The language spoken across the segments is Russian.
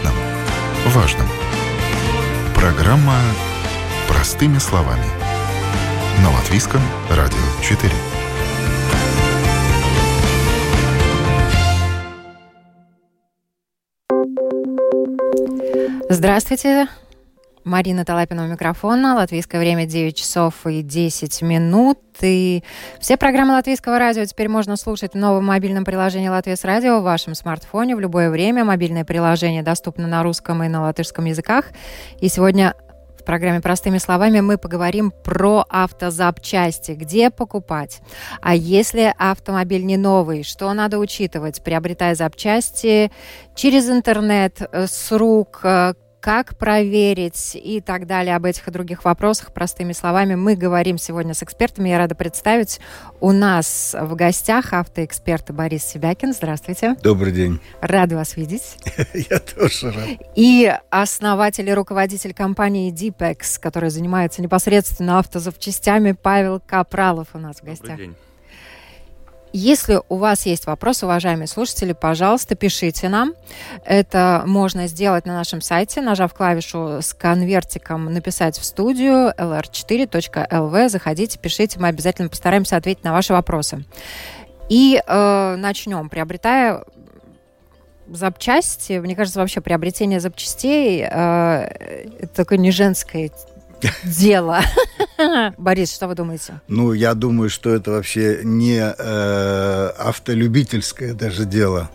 понятном, важном. Программа «Простыми словами». На Латвийском радио 4. Здравствуйте. Марина Талапина у микрофона. Латвийское время 9 часов и 10 минут. И все программы Латвийского радио теперь можно слушать в новом мобильном приложении Латвийс Радио в вашем смартфоне в любое время. Мобильное приложение доступно на русском и на латышском языках. И сегодня в программе «Простыми словами» мы поговорим про автозапчасти, где покупать. А если автомобиль не новый, что надо учитывать, приобретая запчасти через интернет, э, с рук, э, как проверить и так далее. Об этих и других вопросах простыми словами мы говорим сегодня с экспертами. Я рада представить у нас в гостях автоэксперт Борис Себякин. Здравствуйте. Добрый день. Рада вас видеть. Я тоже рад. И основатель и руководитель компании Deepex, который занимается непосредственно автозапчастями, Павел Капралов у нас в гостях. Добрый день. Если у вас есть вопросы, уважаемые слушатели, пожалуйста, пишите нам. Это можно сделать на нашем сайте, нажав клавишу с конвертиком «Написать в студию» lr4.lv. Заходите, пишите, мы обязательно постараемся ответить на ваши вопросы. И э, начнем. Приобретая запчасти, мне кажется, вообще приобретение запчастей э, это такое не женское дело. Борис, что вы думаете? Ну, я думаю, что это вообще не э, автолюбительское даже дело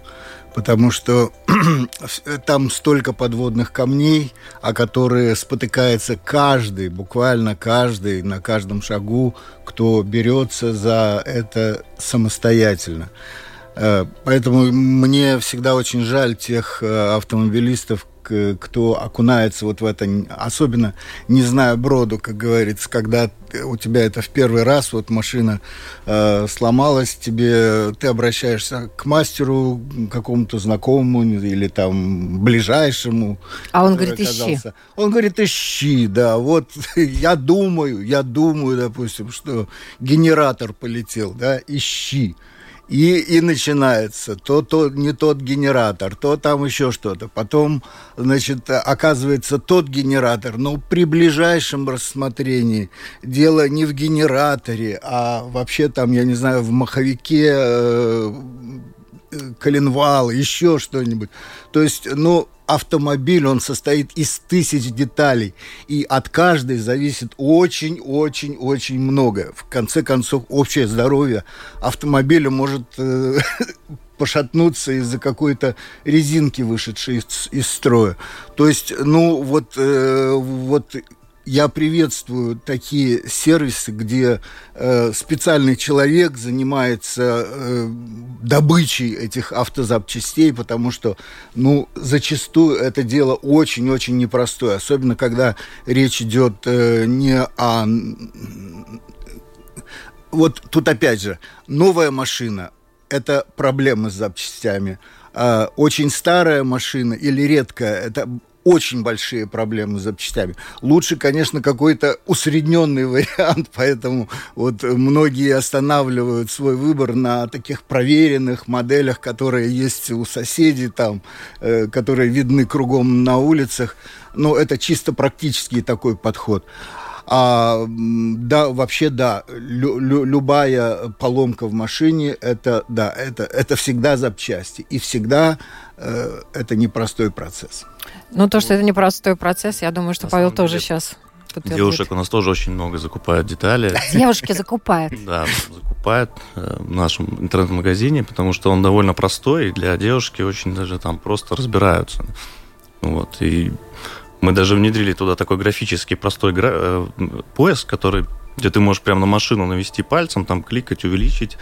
потому что там столько подводных камней, о которые спотыкается каждый, буквально каждый, на каждом шагу, кто берется за это самостоятельно. Э, поэтому мне всегда очень жаль тех э, автомобилистов, кто окунается вот в это, особенно не зная броду, как говорится, когда у тебя это в первый раз, вот машина э, сломалась, тебе ты обращаешься к мастеру какому-то знакомому или там ближайшему. А он говорит, оказался. ищи. Он говорит, ищи, да. Вот я думаю, я думаю, допустим, что генератор полетел, да, ищи. И, и начинается то, то не тот генератор, то там еще что-то. Потом, значит, оказывается тот генератор, но при ближайшем рассмотрении дело не в генераторе, а вообще там, я не знаю, в маховике э, коленвал, еще что-нибудь. То есть, ну, автомобиль, он состоит из тысяч деталей, и от каждой зависит очень-очень-очень много. В конце концов, общее здоровье автомобиля может э, пошатнуться из-за какой-то резинки, вышедшей из, из строя. То есть, ну, вот, э, вот я приветствую такие сервисы, где э, специальный человек занимается э, добычей этих автозапчастей, потому что, ну, зачастую это дело очень-очень непростое, особенно когда речь идет э, не о... Вот тут опять же, новая машина – это проблемы с запчастями. А очень старая машина или редкая – это очень большие проблемы с запчастями. Лучше, конечно, какой-то усредненный вариант, поэтому вот многие останавливают свой выбор на таких проверенных моделях, которые есть у соседей там, э, которые видны кругом на улицах. Но это чисто практический такой подход. А, да, вообще, да, лю, лю, любая поломка в машине, это, да, это, это всегда запчасти. И всегда э, это непростой процесс. Ну, то, что это непростой процесс, я думаю, что На Павел тоже деле, сейчас подтвердит. Девушек у нас тоже очень много закупают детали. Девушки закупают. Да, закупают э, в нашем интернет-магазине, потому что он довольно простой, и для девушки очень даже там просто разбираются. Вот, и мы даже внедрили туда такой графический простой гра... Э, поиск, который где ты можешь прямо на машину навести пальцем, там кликать, увеличить,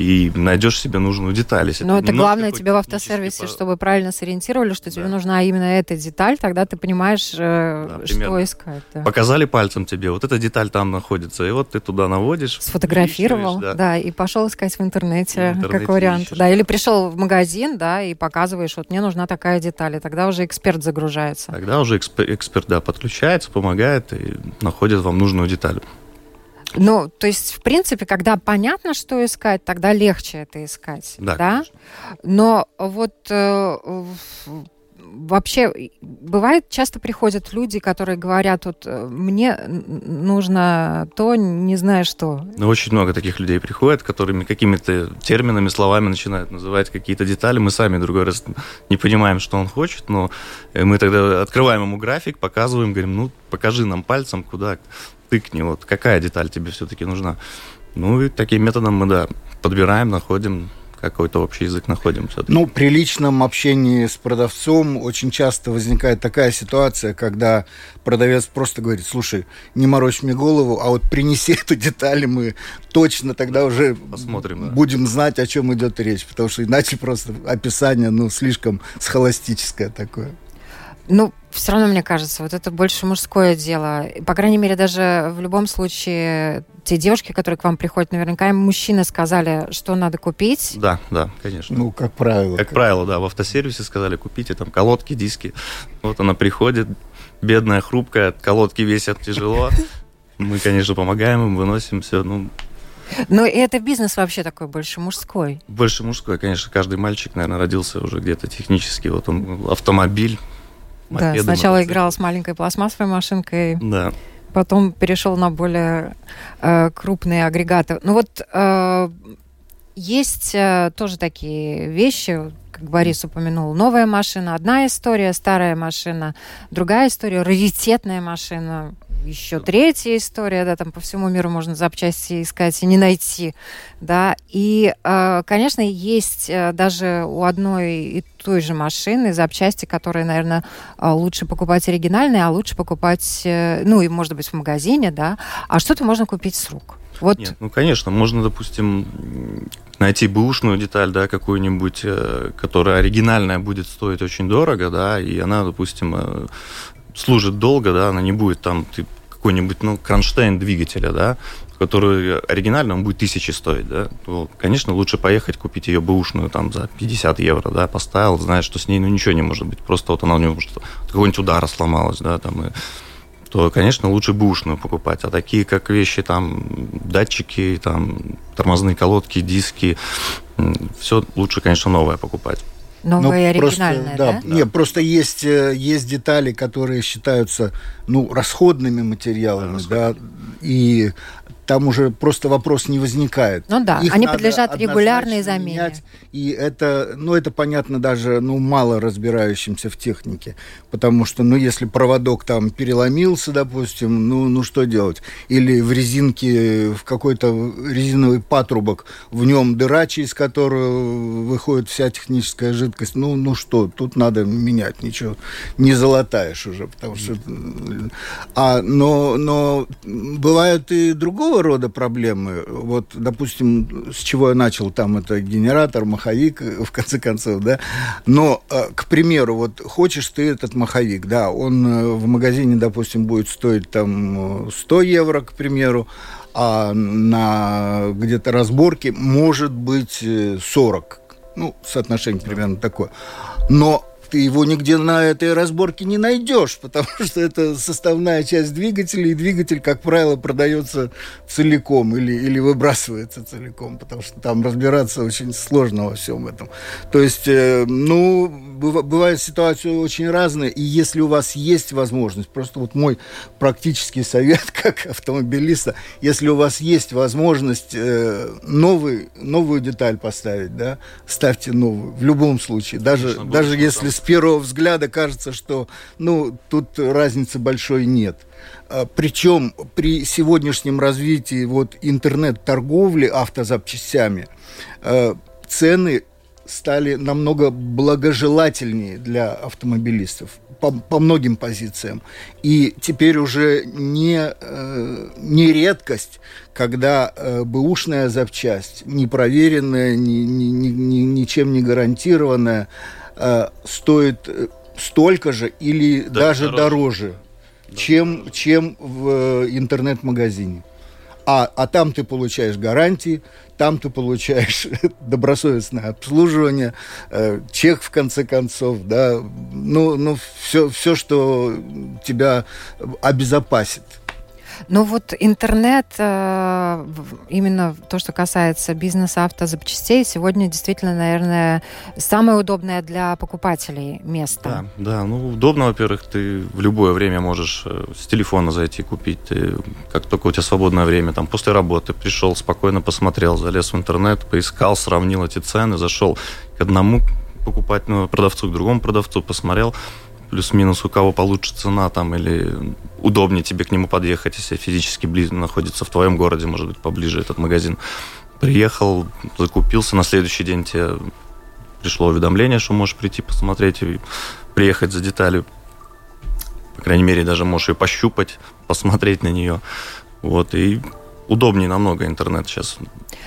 и найдешь себе нужную деталь. Если Но это главное тебе в автосервисе, по... чтобы правильно сориентировали, что да. тебе нужна именно эта деталь, тогда ты понимаешь, э, да, что искать. Да. Показали пальцем тебе, вот эта деталь там находится, и вот ты туда наводишь. Сфотографировал, да. да, и пошел искать в интернете, в интернете как вариант. Ищешь. Да, или пришел в магазин, да, и показываешь, вот мне нужна такая деталь, и тогда уже эксперт загружается. Тогда уже эксперт, эксперт да, подключается, помогает и находит вам нужную деталь. Ну, то есть, в принципе, когда понятно, что искать, тогда легче это искать, да? да? Но вот э, вообще бывает, часто приходят люди, которые говорят, вот э, мне нужно то, не знаю что. Ну, очень много таких людей приходят, которыми какими-то терминами, словами начинают называть какие-то детали. Мы сами другой раз не понимаем, что он хочет, но э, мы тогда открываем ему график, показываем, говорим, ну, покажи нам пальцем, куда тыкни, вот какая деталь тебе все-таки нужна. Ну и таким методом мы, да, подбираем, находим, какой-то общий язык находим все-таки. Ну, при личном общении с продавцом очень часто возникает такая ситуация, когда продавец просто говорит, слушай, не морочь мне голову, а вот принеси эту деталь, и мы точно тогда уже Посмотрим, да. будем знать, о чем идет речь, потому что иначе просто описание, ну, слишком схоластическое такое. Ну, все равно, мне кажется, вот это больше мужское дело. По крайней мере, даже в любом случае, те девушки, которые к вам приходят, наверняка им мужчины сказали, что надо купить. Да, да, конечно. Ну, как правило. Как, как правило, да. В автосервисе сказали, купите там колодки, диски. Вот она приходит, бедная, хрупкая, колодки весят тяжело. Мы, конечно, помогаем им, выносим все. Ну, но это бизнес вообще такой больше мужской. Больше мужской, конечно. Каждый мальчик, наверное, родился уже где-то технически. Вот он автомобиль, да, сначала мотоцикл. играл с маленькой пластмассовой машинкой. Да. Потом перешел на более э, крупные агрегаты. Ну вот э, есть э, тоже такие вещи, как Борис упомянул, новая машина, одна история, старая машина, другая история, раритетная машина, еще третья история, да, там по всему миру можно запчасти искать и не найти, да, и, э, конечно, есть э, даже у одной и той же машины запчасти, которые, наверное, э, лучше покупать оригинальные, а лучше покупать, ну, и, может быть, в магазине, да, а что-то можно купить с рук. Вот. Нет, ну, конечно, можно, допустим, найти бэушную деталь, да, какую-нибудь, которая оригинальная будет стоить очень дорого, да, и она, допустим, служит долго, да, она не будет там, ты какой-нибудь, ну, кронштейн двигателя, да, который оригинально, он будет тысячи стоить, да, то, конечно, лучше поехать, купить ее бэушную там за 50 евро, да, поставил, знаешь, что с ней, ну, ничего не может быть, просто вот она у нее, может, какой-нибудь удар сломалась, да, там, и, то, конечно, лучше бэушную покупать, а такие, как вещи, там, датчики, там, тормозные колодки, диски, все лучше, конечно, новое покупать. Новое ну, оригинальное, да? да? Нет, просто есть, э, есть детали, которые считаются ну, расходными материалами, да, и там уже просто вопрос не возникает. Ну да, Их они подлежат регулярной замене. Менять, и это, ну это понятно даже, ну мало разбирающимся в технике, потому что, ну если проводок там переломился, допустим, ну, ну что делать? Или в резинке, в какой-то резиновый патрубок, в нем дыра, из которого выходит вся техническая жидкость, ну, ну что, тут надо менять, ничего не золотаешь уже, потому что... А, но, но бывают и другого рода проблемы. Вот, допустим, с чего я начал, там это генератор, маховик, в конце концов, да. Но, э, к примеру, вот хочешь ты этот маховик, да, он э, в магазине, допустим, будет стоить там 100 евро, к примеру, а на где-то разборке может быть 40. Э, ну, соотношение примерно такое. Но ты его нигде на этой разборке не найдешь, потому что это составная часть двигателя, и двигатель, как правило, продается целиком или, или выбрасывается целиком, потому что там разбираться очень сложно во всем этом. То есть, э, ну, бывает ситуации очень разные, и если у вас есть возможность, просто вот мой практический совет как автомобилиста, если у вас есть возможность э, новый, новую деталь поставить, да, ставьте новую, в любом случае, даже, Конечно, даже если с первого взгляда кажется, что ну, тут разницы большой нет. А, Причем при сегодняшнем развитии вот интернет-торговли автозапчастями а, цены стали намного благожелательнее для автомобилистов по, по многим позициям. И теперь уже не, э, не редкость, когда э, бэушная запчасть, непроверенная, ни, ни, ни, ничем не гарантированная, э, стоит э, столько же или да, даже дороже, дороже да, чем, дороже. чем в э, интернет-магазине. А, а там ты получаешь гарантии, там ты получаешь добросовестное обслуживание, э, чек в конце концов, да, ну, ну все, все, что тебя обезопасит. Ну вот интернет, э, именно то, что касается бизнеса автозапчастей, сегодня действительно, наверное, самое удобное для покупателей место. Да, да, ну удобно, во-первых, ты в любое время можешь э, с телефона зайти купить, ты, как только у тебя свободное время, там после работы пришел, спокойно посмотрел, залез в интернет, поискал, сравнил эти цены, зашел к одному покупательному продавцу, к другому продавцу, посмотрел, плюс-минус у кого получше цена там или удобнее тебе к нему подъехать, если физически близко находится в твоем городе, может быть, поближе этот магазин. Приехал, закупился, на следующий день тебе пришло уведомление, что можешь прийти посмотреть и приехать за деталью. По крайней мере, даже можешь ее пощупать, посмотреть на нее. Вот, и удобнее намного интернет сейчас.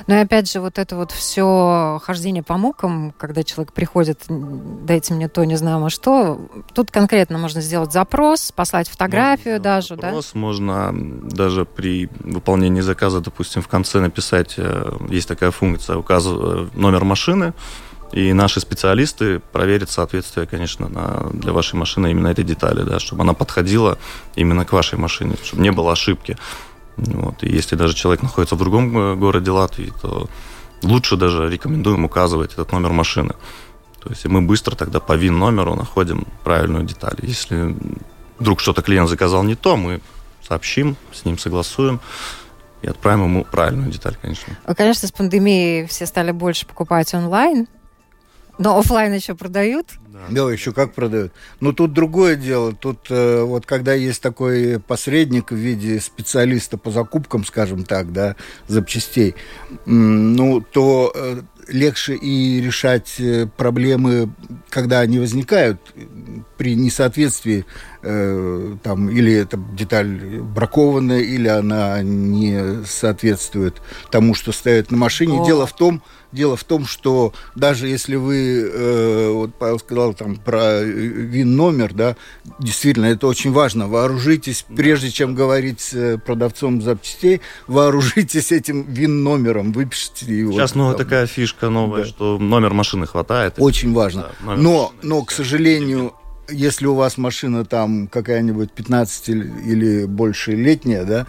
Ну и опять же, вот это вот все хождение по мукам, когда человек приходит, дайте мне то, не знаю, что, тут конкретно можно сделать запрос, послать фотографию можно даже, запрос, да? Можно даже при выполнении заказа, допустим, в конце написать, э, есть такая функция, указывать э, номер машины, и наши специалисты проверят соответствие, конечно, на, для вашей машины именно этой детали, да, чтобы она подходила именно к вашей машине, чтобы не было ошибки. Вот. И если даже человек находится в другом э, городе Латвии, то лучше даже рекомендуем указывать этот номер машины. То есть мы быстро тогда по ВИН-номеру находим правильную деталь. Если вдруг что-то клиент заказал не то, мы сообщим, с ним согласуем и отправим ему правильную деталь, конечно. Конечно, с пандемией все стали больше покупать онлайн, но офлайн еще продают? Да, да еще как продают. Но тут другое дело. Тут э, вот когда есть такой посредник в виде специалиста по закупкам, скажем так, да, запчастей, ну, то э, легче и решать э, проблемы, когда они возникают при несоответствии э, там или эта деталь бракованная, или она не соответствует тому, что стоит на машине. О. Дело в том, Дело в том, что даже если вы, э, вот Павел сказал там про ВИН-номер, да, действительно, это очень важно. Вооружитесь, прежде чем говорить с продавцом запчастей, вооружитесь этим ВИН-номером, выпишите его. Сейчас ну, такая фишка новая, да. что номер машины хватает. Очень важно. Да, но, но, к сожалению, если у вас машина там какая-нибудь 15 или больше летняя, да,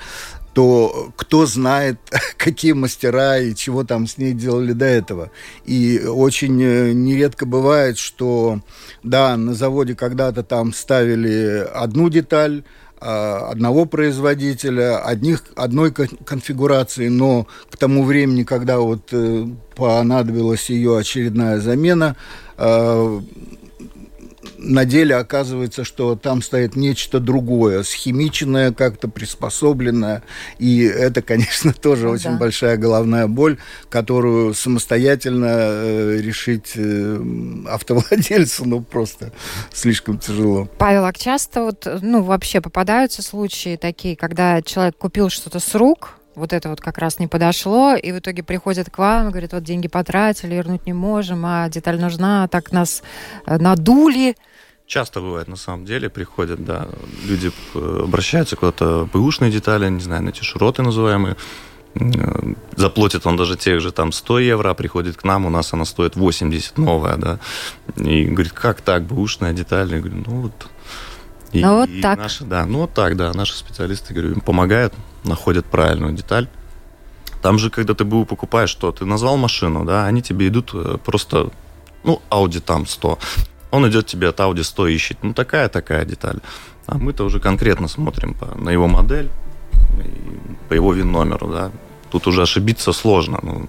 то кто знает, какие мастера и чего там с ней делали до этого. И очень э, нередко бывает, что, да, на заводе когда-то там ставили одну деталь, а, одного производителя, одних, одной конфигурации, но к тому времени, когда вот э, понадобилась ее очередная замена, а, на деле оказывается, что там стоит нечто другое, схимиченное, как-то приспособленное. И это, конечно, тоже ну, очень да. большая головная боль, которую самостоятельно э, решить э, автовладельцу, ну, просто слишком тяжело. Павел, а часто вот, ну, вообще попадаются случаи такие, когда человек купил что-то с рук, вот это вот как раз не подошло, и в итоге приходят к вам, говорят, вот деньги потратили, вернуть не можем, а деталь нужна, так нас э, надули. Часто бывает, на самом деле, приходят, да, люди э, обращаются куда-то бэушные детали, не знаю, на эти широты называемые, э, заплатит он даже тех же там 100 евро, а приходит к нам, у нас она стоит 80 новая, да, и говорит, как так, бэушная деталь? Я говорю, ну вот. И, ну вот так. Наши, да, ну вот так, да, наши специалисты, говорю, им помогают, находят правильную деталь. Там же, когда ты БУ покупаешь, что ты назвал машину, да, они тебе идут э, просто, ну, Audi там 100 он идет тебе от Audi 100 ищет. Ну, такая-такая деталь. А мы-то уже конкретно смотрим по, на его модель, по его ВИН-номеру, да. Тут уже ошибиться сложно. Ну,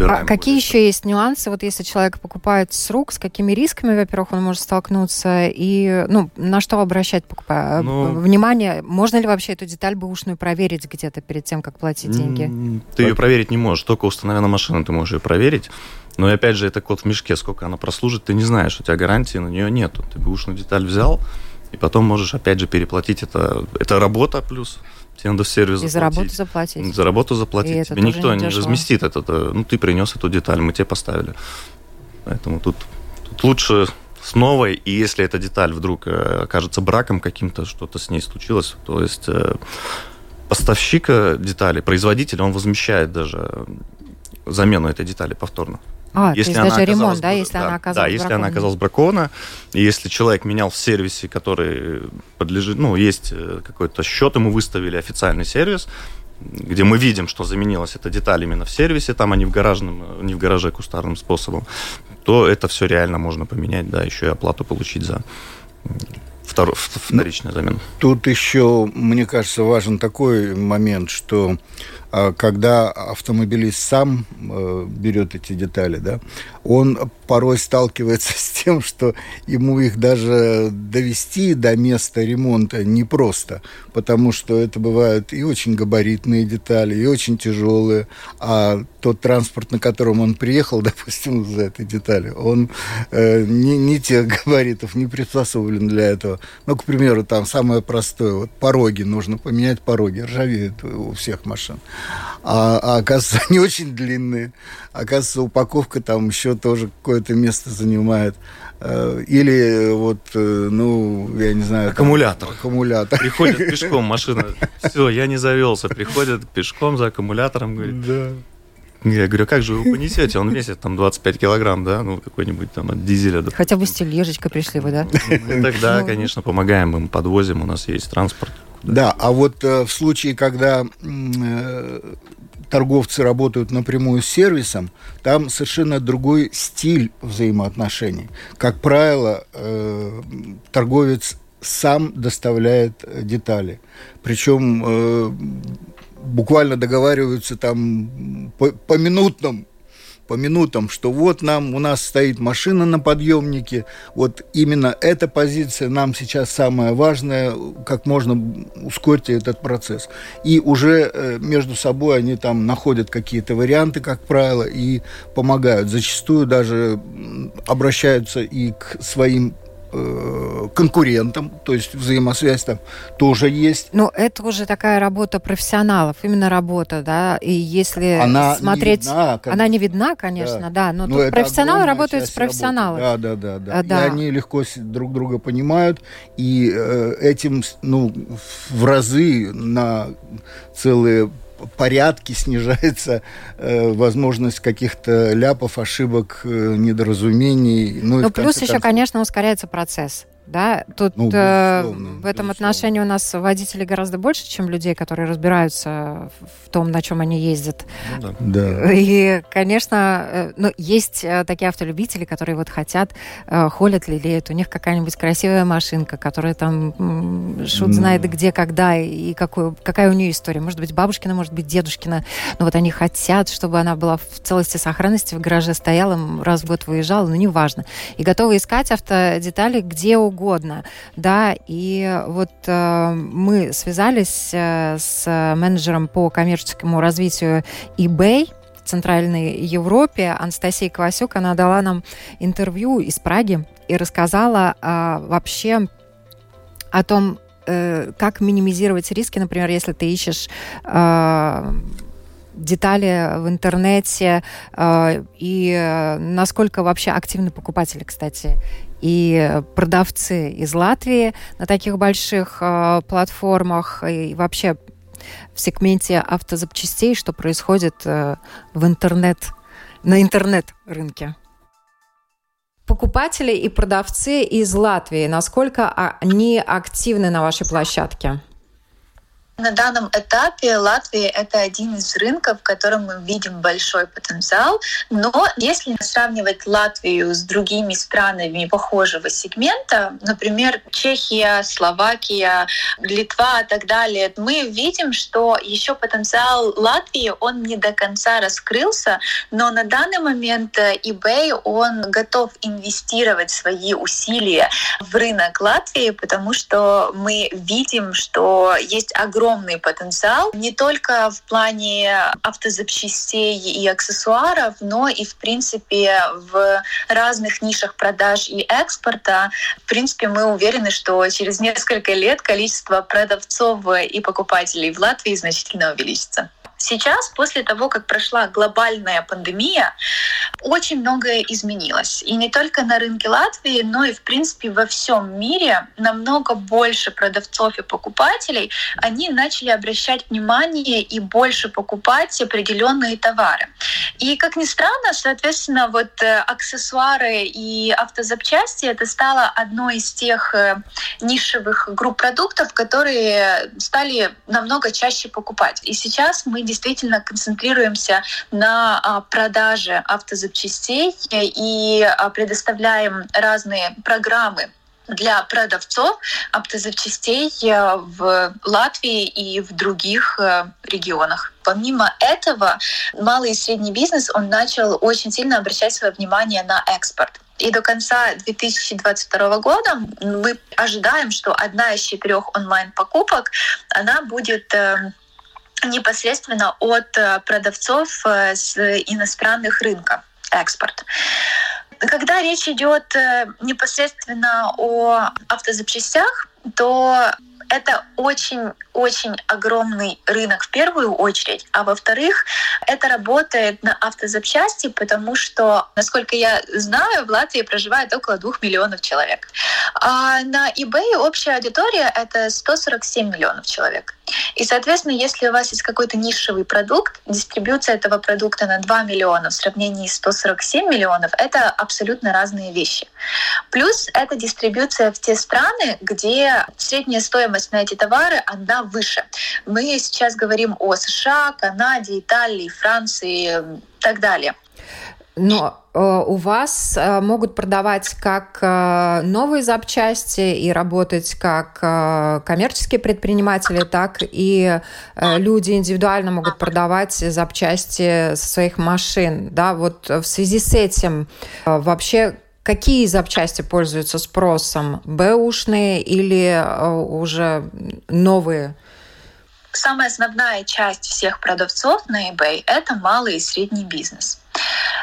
а какие еще есть нюансы, вот если человек покупает с рук, с какими рисками, во-первых, он может столкнуться, и ну, на что обращать покупая? Ну, внимание, можно ли вообще эту деталь бэушную проверить где-то перед тем, как платить деньги? Ты ее проверить не можешь, только установя на машину ты можешь ее проверить. Но и опять же, это код в мешке, сколько она прослужит, ты не знаешь, у тебя гарантии на нее нету. Ты бэушную деталь взял, и потом можешь опять же переплатить. Это, это работа плюс. Тебе надо в сервис И заплатить. за работу заплатить. За работу заплатить. И Тебе никто не, не разместит это. Ну, ты принес эту деталь, мы тебе поставили. Поэтому тут, тут лучше с новой, и если эта деталь вдруг э, окажется браком каким-то, что-то с ней случилось, то есть э, поставщик детали, производитель, он возмещает даже замену этой детали повторно. А, если то есть даже ремонт, да, если да, она оказалась Да, если она оказалась бракована, и если человек менял в сервисе, который подлежит, ну, есть э, какой-то счет, ему выставили официальный сервис, где мы видим, что заменилась эта деталь именно в сервисе, там, а не в, гаражном, не в гараже кустарным способом, то это все реально можно поменять, да, еще и оплату получить за втор, вторичную замену. Тут еще, мне кажется, важен такой момент, что когда автомобилист сам э, берет эти детали, да, он порой сталкивается с тем, что ему их даже довести до места ремонта непросто, потому что это бывают и очень габаритные детали, и очень тяжелые, а тот транспорт, на котором он приехал, допустим, за этой детали, он э, не, не тех габаритов, не приспособлен для этого. Ну, к примеру, там самое простое, вот пороги, нужно поменять пороги, ржавеют у всех машин. А, а оказывается, они очень длинные. Оказывается, упаковка там еще тоже какое-то место занимает. Э, или вот, э, ну, я не знаю... Аккумулятор. Там, аккумулятор. Приходит пешком машина. Все, я не завелся. Приходит пешком за аккумулятором, говорит. Да. Я говорю, как же вы понесете? Он весит там 25 килограмм, да, ну какой-нибудь там от дизеля. До... Хотя бы с тележечкой пришли вы, да? Ну, тогда, конечно, помогаем им, подвозим, у нас есть транспорт. Да, а вот э, в случае, когда э, торговцы работают напрямую с сервисом, там совершенно другой стиль взаимоотношений. Как правило, э, торговец сам доставляет детали. Причем э, буквально договариваются там по, по минутным по минутам, что вот нам, у нас стоит машина на подъемнике, вот именно эта позиция нам сейчас самая важная, как можно ускорить этот процесс. И уже э, между собой они там находят какие-то варианты, как правило, и помогают. Зачастую даже обращаются и к своим Э, конкурентам, то есть взаимосвязь там тоже есть. Но это уже такая работа профессионалов, именно работа, да, и если она смотреть... Не видна. Она не видна, конечно, да, да но, но тут профессионалы работают с профессионалами. Да, да, да, да. Да. И они легко друг друга понимают, и э, этим, ну, в разы на целые порядке снижается э, возможность каких-то ляпов, ошибок, э, недоразумений. Ну, ну плюс еще, конечно, ускоряется процесс. Да, тут ну, э, в этом безусловно. отношении у нас водителей гораздо больше, чем людей, которые разбираются в том, на чем они ездят. Ну, да. И, конечно, э, ну, есть э, такие автолюбители, которые вот хотят, э, холят, лелеют. У них какая-нибудь красивая машинка, которая там шут ну. знает где, когда и какой, какая у нее история. Может быть, бабушкина, может быть, дедушкина. Но вот они хотят, чтобы она была в целости сохранности, в гараже стояла, раз в год выезжала, но неважно. И готовы искать автодетали где угодно угодно, да, и вот э, мы связались э, с менеджером по коммерческому развитию eBay, Центральной Европе. Анастасия Квасюк, она дала нам интервью из Праги и рассказала э, вообще о том, э, как минимизировать риски, например, если ты ищешь э, детали в интернете э, и насколько вообще активны покупатели, кстати, и продавцы из Латвии на таких больших э, платформах и вообще в сегменте автозапчастей, что происходит э, в интернет, на интернет-рынке. Покупатели и продавцы из Латвии, насколько они активны на вашей площадке? На данном этапе Латвия — это один из рынков, в котором мы видим большой потенциал. Но если сравнивать Латвию с другими странами похожего сегмента, например, Чехия, Словакия, Литва и так далее, мы видим, что еще потенциал Латвии, он не до конца раскрылся, но на данный момент eBay, он готов инвестировать свои усилия в рынок Латвии, потому что мы видим, что есть огромный огромный потенциал не только в плане автозапчастей и аксессуаров, но и, в принципе, в разных нишах продаж и экспорта. В принципе, мы уверены, что через несколько лет количество продавцов и покупателей в Латвии значительно увеличится. Сейчас, после того, как прошла глобальная пандемия, очень многое изменилось. И не только на рынке Латвии, но и, в принципе, во всем мире намного больше продавцов и покупателей, они начали обращать внимание и больше покупать определенные товары. И, как ни странно, соответственно, вот э, аксессуары и автозапчасти это стало одной из тех э, нишевых групп продуктов, которые стали намного чаще покупать. И сейчас мы действительно концентрируемся на а, продаже автозапчастей и а, предоставляем разные программы для продавцов автозапчастей э, в Латвии и в других регионах. Помимо этого, малый и средний бизнес, он начал очень сильно обращать свое внимание на экспорт. И до конца 2022 года мы ожидаем, что одна из четырех онлайн-покупок, она будет э, непосредственно от э, продавцов э, с иностранных рынков экспорт. Когда речь идет э, непосредственно о автозапчастях, то это очень-очень огромный рынок в первую очередь, а во-вторых, это работает на автозапчасти, потому что, насколько я знаю, в Латвии проживает около двух миллионов человек. А на eBay общая аудитория — это 147 миллионов человек. И, соответственно, если у вас есть какой-то нишевый продукт, дистрибьюция этого продукта на 2 миллиона в сравнении с 147 миллионов — это абсолютно разные вещи. Плюс это дистрибьюция в те страны, где средняя стоимость на эти товары, она выше. Мы сейчас говорим о США, Канаде, Италии, Франции и так далее. Но э, у вас э, могут продавать как э, новые запчасти и работать как э, коммерческие предприниматели, так и э, люди индивидуально могут продавать запчасти своих машин. Да, вот в связи с этим э, вообще Какие запчасти пользуются спросом? Бэушные или э, уже новые? Самая основная часть всех продавцов на eBay — это малый и средний бизнес.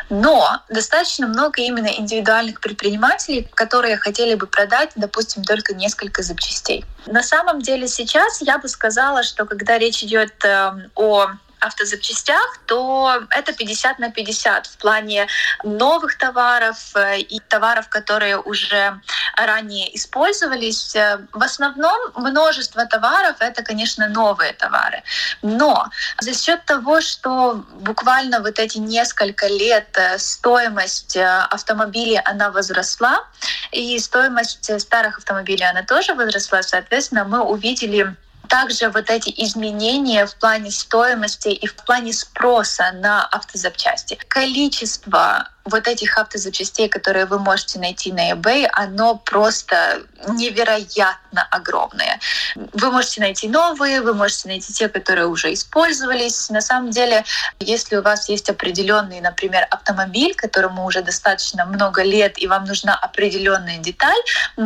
Но достаточно много именно индивидуальных предпринимателей, которые хотели бы продать, допустим, только несколько запчастей. На самом деле сейчас я бы сказала, что когда речь идет эм, о автозапчастях, то это 50 на 50 в плане новых товаров э, и товаров, которые уже ранее использовались. Э, в основном множество товаров — это, конечно, новые товары. Но за счет того, что буквально вот эти несколько лет э, стоимость автомобилей, она возросла, и стоимость старых автомобилей, она тоже возросла, соответственно, мы увидели также вот эти изменения в плане стоимости и в плане спроса на автозапчасти. Количество вот этих автозапчастей, которые вы можете найти на eBay, оно просто невероятно огромное. Вы можете найти новые, вы можете найти те, которые уже использовались. На самом деле, если у вас есть определенный, например, автомобиль, которому уже достаточно много лет, и вам нужна определенная деталь,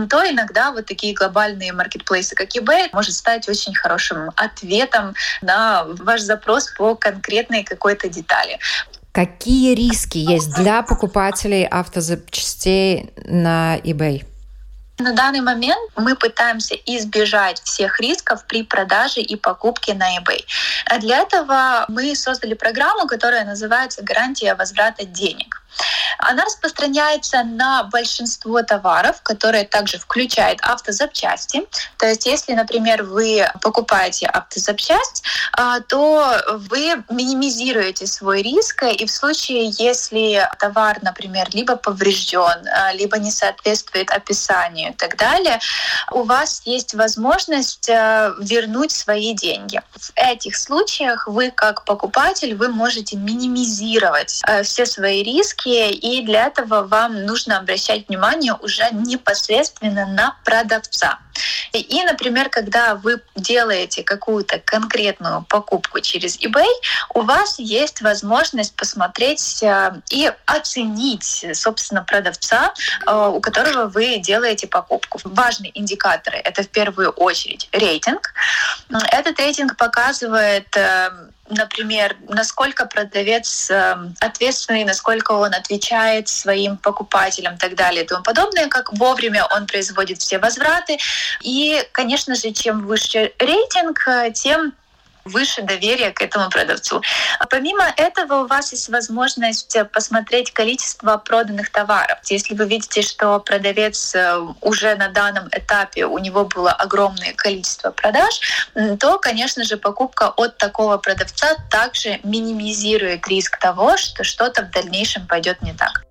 то иногда вот такие глобальные маркетплейсы, как eBay, может стать очень хорошим ответом на ваш запрос по конкретной какой-то детали. Какие риски есть для покупателей автозапчастей на eBay? На данный момент мы пытаемся избежать всех рисков при продаже и покупке на eBay. Для этого мы создали программу, которая называется «Гарантия возврата денег». Она распространяется на большинство товаров, которые также включают автозапчасти. То есть, если, например, вы покупаете автозапчасть, а, то вы минимизируете свой риск, и в случае, если товар, например, либо поврежден, а, либо не соответствует описанию и так далее, у вас есть возможность а, вернуть свои деньги. В этих случаях вы, как покупатель, вы можете минимизировать все свои риски риски, и для этого вам нужно обращать внимание уже непосредственно на продавца. И, например, когда вы делаете какую-то конкретную покупку через eBay, у вас есть возможность посмотреть э, и оценить, собственно, продавца, э, у которого вы делаете покупку. Важные индикаторы — это в первую очередь рейтинг. Этот рейтинг показывает э, например, насколько продавец ответственный, насколько он отвечает своим покупателям и так далее и тому подобное, как вовремя он производит все возвраты, и, конечно же, чем выше рейтинг, э, тем выше доверия к этому продавцу. А помимо этого у вас есть возможность посмотреть количество проданных товаров. Если вы видите, что продавец э, уже на данном этапе у него было огромное количество продаж, то, конечно же, покупка от такого продавца также минимизирует риск того, что что-то в дальнейшем пойдет не так.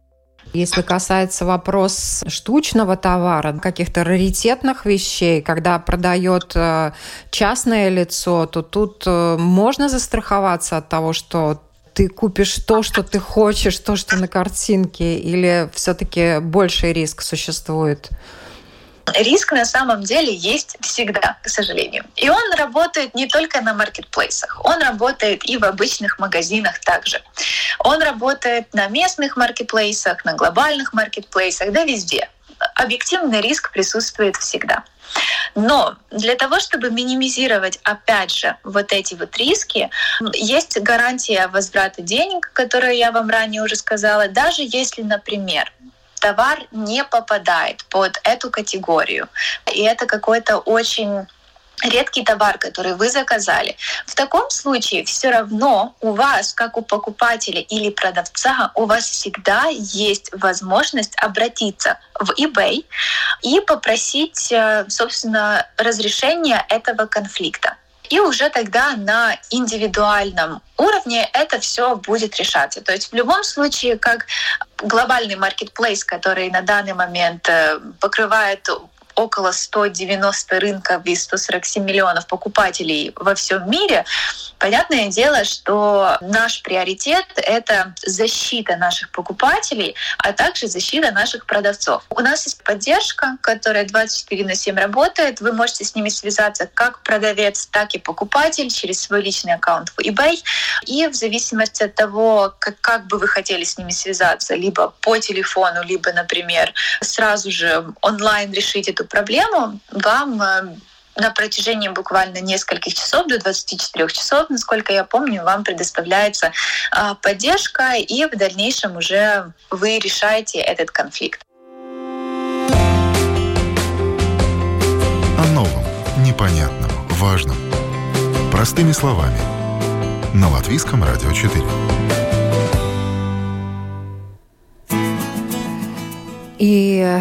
Если касается вопрос штучного товара, каких-то раритетных вещей, когда продает э, частное лицо, то тут э, можно застраховаться от того, что ты купишь то, что ты хочешь, то, что на картинке, или все-таки больший риск существует? Риск на самом деле есть всегда, к сожалению. И он работает не только на маркетплейсах, он работает и в обычных магазинах также. Он работает на местных маркетплейсах, на глобальных маркетплейсах, да везде. Объективный риск присутствует всегда. Но для того, чтобы минимизировать, опять же, вот эти вот риски, есть гарантия возврата денег, которую я вам ранее уже сказала, даже если, например, товар не попадает под эту категорию. И это какой-то очень редкий товар, который вы заказали. В таком случае все равно у вас, как у покупателя или продавца, у вас всегда есть возможность обратиться в eBay и попросить, э, собственно, разрешения этого конфликта. И уже тогда на индивидуальном уровне это все будет решаться. То есть в любом случае, как глобальный маркетплейс, который на данный момент э, покрывает около 190 рынков и 147 миллионов покупателей во всем мире, понятное дело, что наш приоритет — это защита наших покупателей, а также защита наших продавцов. У нас есть поддержка, которая 24 на 7 работает. Вы можете с ними связаться как продавец, так и покупатель через свой личный аккаунт в eBay. И в зависимости от того, как, как бы вы хотели с ними связаться, либо по телефону, либо, например, сразу же онлайн решить эту эту проблему, вам э, на протяжении буквально нескольких часов, до 24 часов, насколько я помню, вам предоставляется а, поддержка, и в дальнейшем уже вы решаете этот конфликт. О новом, непонятном, важном. Простыми словами. На Латвийском радио 4. И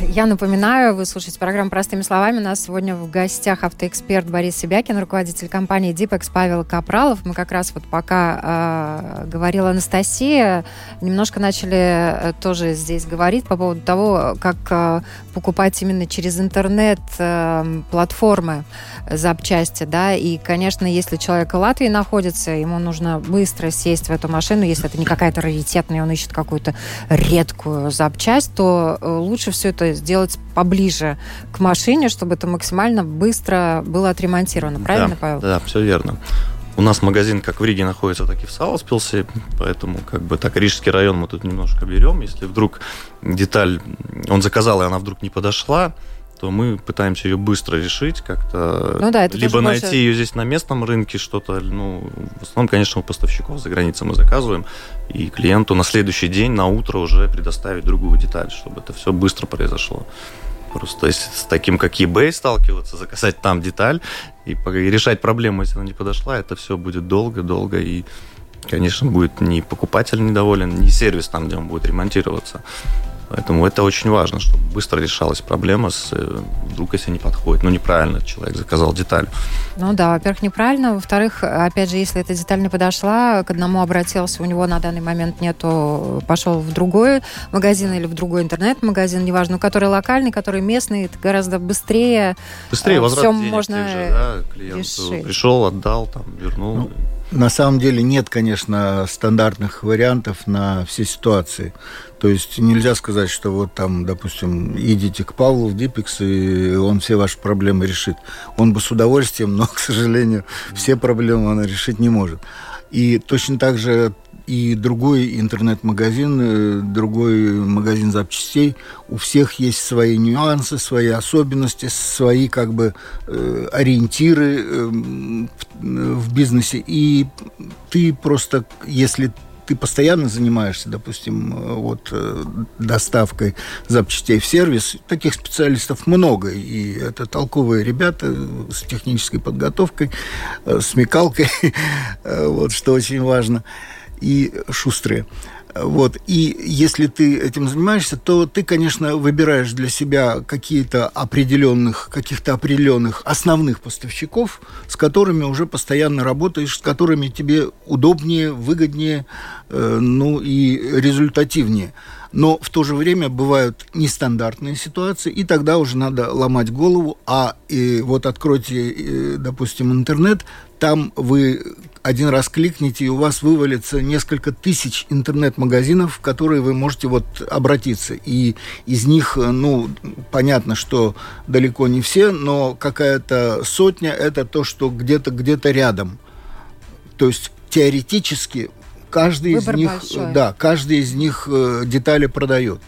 я напоминаю, вы слушаете программу «Простыми словами». У нас сегодня в гостях автоэксперт Борис Себякин, руководитель компании «Дипекс» Павел Капралов. Мы как раз вот пока э, говорила Анастасия, немножко начали э, тоже здесь говорить по поводу того, как э, покупать именно через интернет э, платформы запчасти, да, и, конечно, если человек в Латвии находится, ему нужно быстро сесть в эту машину, если это не какая-то раритетная, он ищет какую-то редкую запчасть, то э, лучше все это сделать поближе к машине, чтобы это максимально быстро было отремонтировано. Правильно, да, Павел? Да, все верно. У нас магазин как в Риге находится, так и в Сауспилсе, поэтому как бы так Рижский район мы тут немножко берем. Если вдруг деталь он заказал, и она вдруг не подошла, то мы пытаемся ее быстро решить как-то. Ну да, это Либо найти больше... ее здесь на местном рынке, что-то, ну, в основном, конечно, у поставщиков за границей мы заказываем, и клиенту на следующий день, на утро уже предоставить другую деталь, чтобы это все быстро произошло. Просто если с таким, как eBay, сталкиваться, заказать там деталь и, и решать проблему, если она не подошла, это все будет долго-долго и конечно, будет ни покупатель недоволен, ни сервис там, где он будет ремонтироваться. Поэтому это очень важно, чтобы быстро решалась проблема, с, э, вдруг если не подходит. Ну, неправильно человек заказал деталь. Ну да, во-первых, неправильно. Во-вторых, опять же, если эта деталь не подошла, к одному обратился, у него на данный момент нету, пошел в другой магазин или в другой интернет-магазин, неважно, который локальный, который местный, это гораздо быстрее. Быстрее э, возврат все денег можно же, да, клиенту решить. пришел, отдал, там, вернул. Ну, на самом деле нет, конечно, стандартных вариантов на все ситуации. То есть нельзя сказать, что вот там, допустим, идите к Павлу в Дипекс, и он все ваши проблемы решит. Он бы с удовольствием, но, к сожалению, все проблемы он решить не может. И точно так же и другой интернет-магазин, э, другой магазин запчастей, у всех есть свои нюансы, свои особенности, свои как бы э, ориентиры э, в бизнесе. И ты просто, если ты постоянно занимаешься, допустим, вот доставкой запчастей в сервис, таких специалистов много, и это толковые ребята с технической подготовкой, смекалкой, вот, что очень важно, и шустрые. Вот. И если ты этим занимаешься, то ты, конечно, выбираешь для себя какие-то определенных, каких-то определенных основных поставщиков, с которыми уже постоянно работаешь, с которыми тебе удобнее, выгоднее, э, ну и результативнее. Но в то же время бывают нестандартные ситуации, и тогда уже надо ломать голову. А и вот откройте, э, допустим, интернет, там вы один раз кликните, и у вас вывалится несколько тысяч интернет-магазинов, в которые вы можете вот обратиться. И из них, ну, понятно, что далеко не все, но какая-то сотня – это то, что где-то где-то рядом. То есть теоретически каждый Выбор из них, большой. да, каждый из них э, детали продает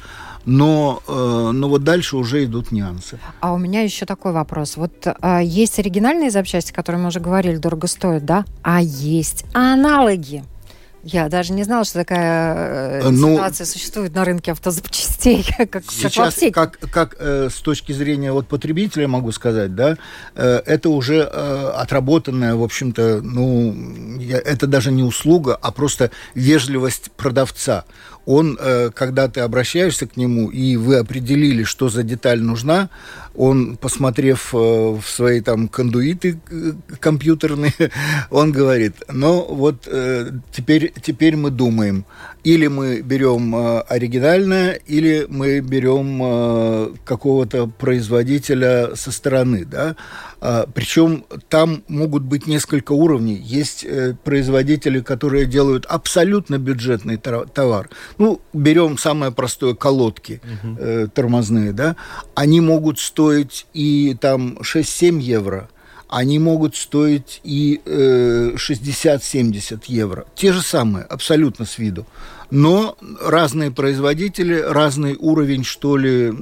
но, э, но вот дальше уже идут нюансы. А у меня еще такой вопрос. Вот э, есть оригинальные запчасти, которые мы уже говорили, дорого стоят, да? А есть аналоги. Я даже не знала, что такая э, ну, ситуация существует на рынке автозапчастей, как, сейчас, как, как, как э, с точки зрения вот, потребителя могу сказать, да, э, это уже э, отработанная, в общем-то, ну, это даже не услуга, а просто вежливость продавца он, э, когда ты обращаешься к нему, и вы определили, что за деталь нужна, он, посмотрев э, в свои там кондуиты э, компьютерные, он говорит, ну вот теперь, теперь мы думаем, или мы берем оригинальное, или мы берем какого-то производителя со стороны, да, а, Причем там могут быть несколько уровней. Есть э, производители, которые делают абсолютно бюджетный товар. Ну, берем самое простое колодки угу. тормозные, да. Они могут стоить и там 6-7 евро они могут стоить и э, 60-70 евро. Те же самые, абсолютно с виду. Но разные производители, разный уровень, что ли,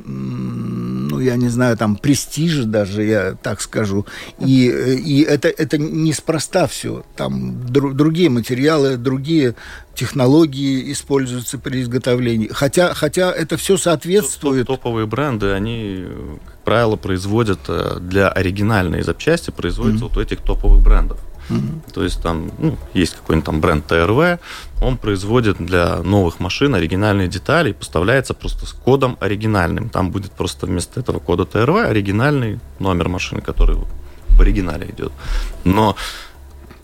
ну, я не знаю, там, престижа даже, я так скажу. И, и это, это неспроста все. Там дру, другие материалы, другие технологии используются при изготовлении. Хотя, хотя это все соответствует... Топовые бренды, они, как правило, производят э, для оригинальной запчасти, производятся mm-hmm. вот этих топовых брендов. Mm-hmm. То есть там ну, есть какой-нибудь там бренд ТРВ, он производит для новых машин оригинальные детали и поставляется просто с кодом оригинальным. Там будет просто вместо этого кода ТРВ оригинальный номер машины, который в оригинале идет. Но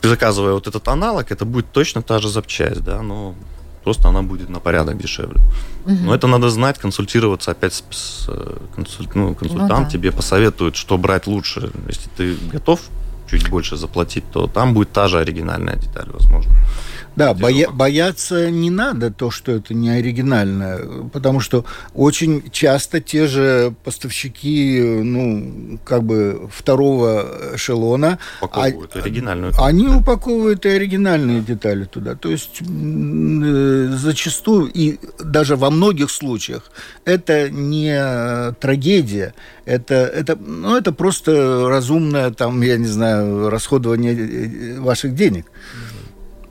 заказывая вот этот аналог, это будет точно та же запчасть, да, но просто она будет на порядок дешевле. Угу. Но это надо знать, консультироваться опять с, с консуль, ну, консультант ну, да. тебе посоветует, что брать лучше. Если ты готов чуть больше заплатить, то там будет та же оригинальная деталь, возможно. Да, боя- бояться не надо то, что это не оригинальное, потому что очень часто те же поставщики, ну, как бы второго эшелона... Упаковывают а, оригинальную. Они упаковывают и оригинальные детали туда. То есть э, зачастую, и даже во многих случаях, это не трагедия, это, это, ну, это просто разумное, там, я не знаю, расходование э, ваших денег.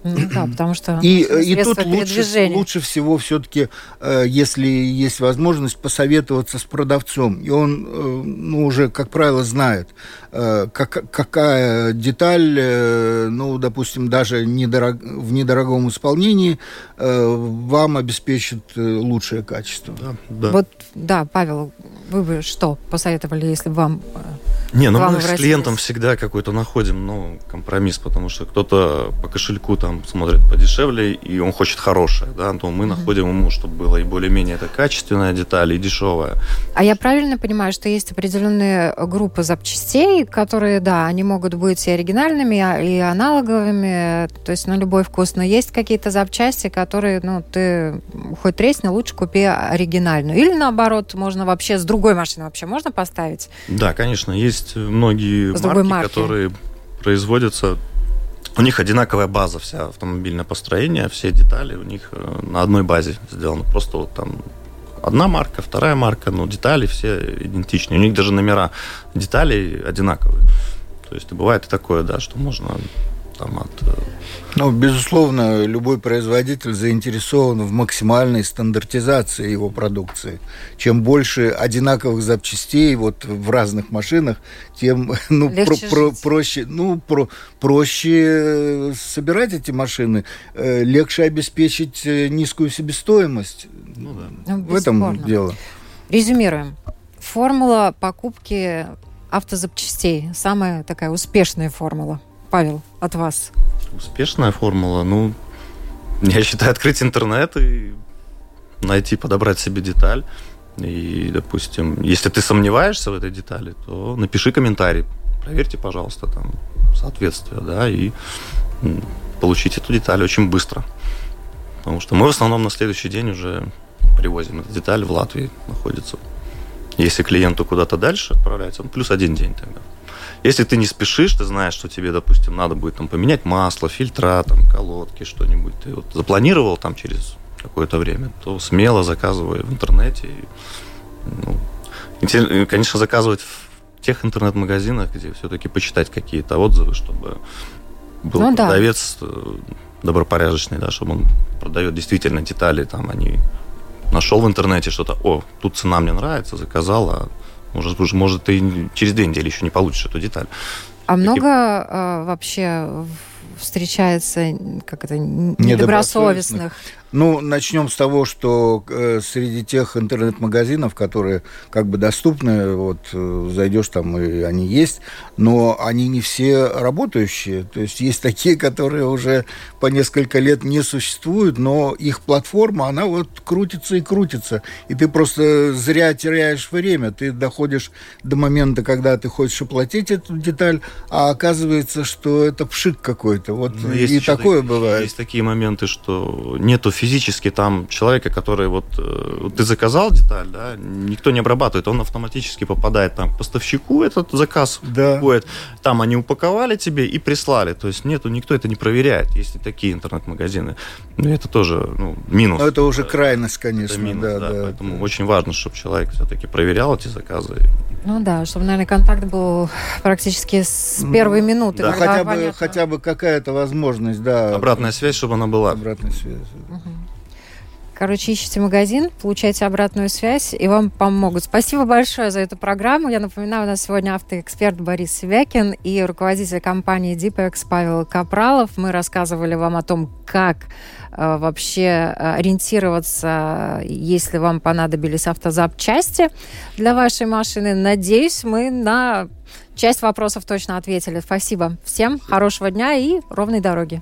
Ну, да, потому что и, и тут лучше, лучше всего все-таки, э, если есть возможность, посоветоваться с продавцом. И он э, ну, уже, как правило, знает, э, как, какая деталь, ну, допустим, даже недорог, в недорогом исполнении вам обеспечит лучшее качество. Да, да. Вот, да, Павел, вы бы что посоветовали, если бы вам не, ну мы с клиентом всегда какой-то находим ну, компромисс, потому что кто-то по кошельку там смотрит подешевле, и он хочет хорошее, да, то мы mm-hmm. находим ему, чтобы было и более-менее это качественная деталь, и дешевая. А я правильно понимаю, что есть определенные группы запчастей, которые, да, они могут быть и оригинальными, и аналоговыми, то есть на любой вкус, но есть какие-то запчасти, которые, ну, ты хоть тресни, лучше купи оригинальную. Или наоборот, можно вообще с другой машины вообще можно поставить? Да, конечно, есть есть многие С марки, марки, которые производятся у них одинаковая база вся автомобильное построение, все детали у них э, на одной базе сделаны. Просто вот там одна марка, вторая марка, но детали все идентичные. У них даже номера деталей одинаковые. То есть бывает и такое, да, что можно там от ну, безусловно, любой производитель заинтересован в максимальной стандартизации его продукции. Чем больше одинаковых запчастей вот в разных машинах, тем ну, про, про, проще, ну, про, проще э, собирать эти машины, э, легче обеспечить э, низкую себестоимость. Ну, да. ну, в этом дело. Резюмируем. Формула покупки автозапчастей. Самая такая успешная формула. Павел, от вас успешная формула? Ну, я считаю, открыть интернет и найти, подобрать себе деталь. И, допустим, если ты сомневаешься в этой детали, то напиши комментарий. Проверьте, пожалуйста, там соответствие, да, и получить эту деталь очень быстро. Потому что мы в основном на следующий день уже привозим эту деталь в Латвии находится. Если клиенту куда-то дальше отправляется, ну, плюс один день тогда. Если ты не спешишь, ты знаешь, что тебе, допустим, надо будет там поменять масло, фильтра, там, колодки, что-нибудь, ты вот запланировал там через какое-то время, то смело заказывай в интернете. Ну, конечно, заказывать в тех интернет-магазинах, где все-таки почитать какие-то отзывы, чтобы был ну, продавец да. Э, добропорядочный, да, чтобы он продает действительно детали, там, они нашел в интернете что-то, о, тут цена мне нравится, заказал, а может, уже, может, ты через две недели еще не получишь эту деталь. А Таким... много э, вообще встречается как это недобросовестных? Ну, начнем с того, что э, среди тех интернет-магазинов, которые как бы доступны, вот э, зайдешь там и они есть, но они не все работающие. То есть есть такие, которые уже по несколько лет не существуют, но их платформа, она вот крутится и крутится. И ты просто зря теряешь время. Ты доходишь до момента, когда ты хочешь оплатить эту деталь, а оказывается, что это пшик какой-то. Вот ну, и такое так, бывает. Есть такие моменты, что нету физически там человека, который вот э, ты заказал деталь, да, никто не обрабатывает, он автоматически попадает там к поставщику этот заказ да. уходит, там они упаковали тебе и прислали, то есть нету, никто это не проверяет, есть и такие интернет-магазины, но это тоже ну, минус. Но это уже крайность, конечно, это минус, да, да, да, поэтому да. очень важно, чтобы человек все-таки проверял эти заказы. Ну да, чтобы, наверное, контакт был практически с первой минуты. Да, хотя бы, хотя бы какая-то возможность, да. Обратная связь, чтобы она была. Обратная связь. Угу. Короче, ищите магазин, получайте обратную связь, и вам помогут. Спасибо большое за эту программу. Я напоминаю, у нас сегодня автоэксперт Борис Севякин и руководитель компании Deepex Павел Капралов. Мы рассказывали вам о том, как э, вообще э, ориентироваться, если вам понадобились автозапчасти для вашей машины. Надеюсь, мы на часть вопросов точно ответили. Спасибо всем, хорошего дня и ровной дороги.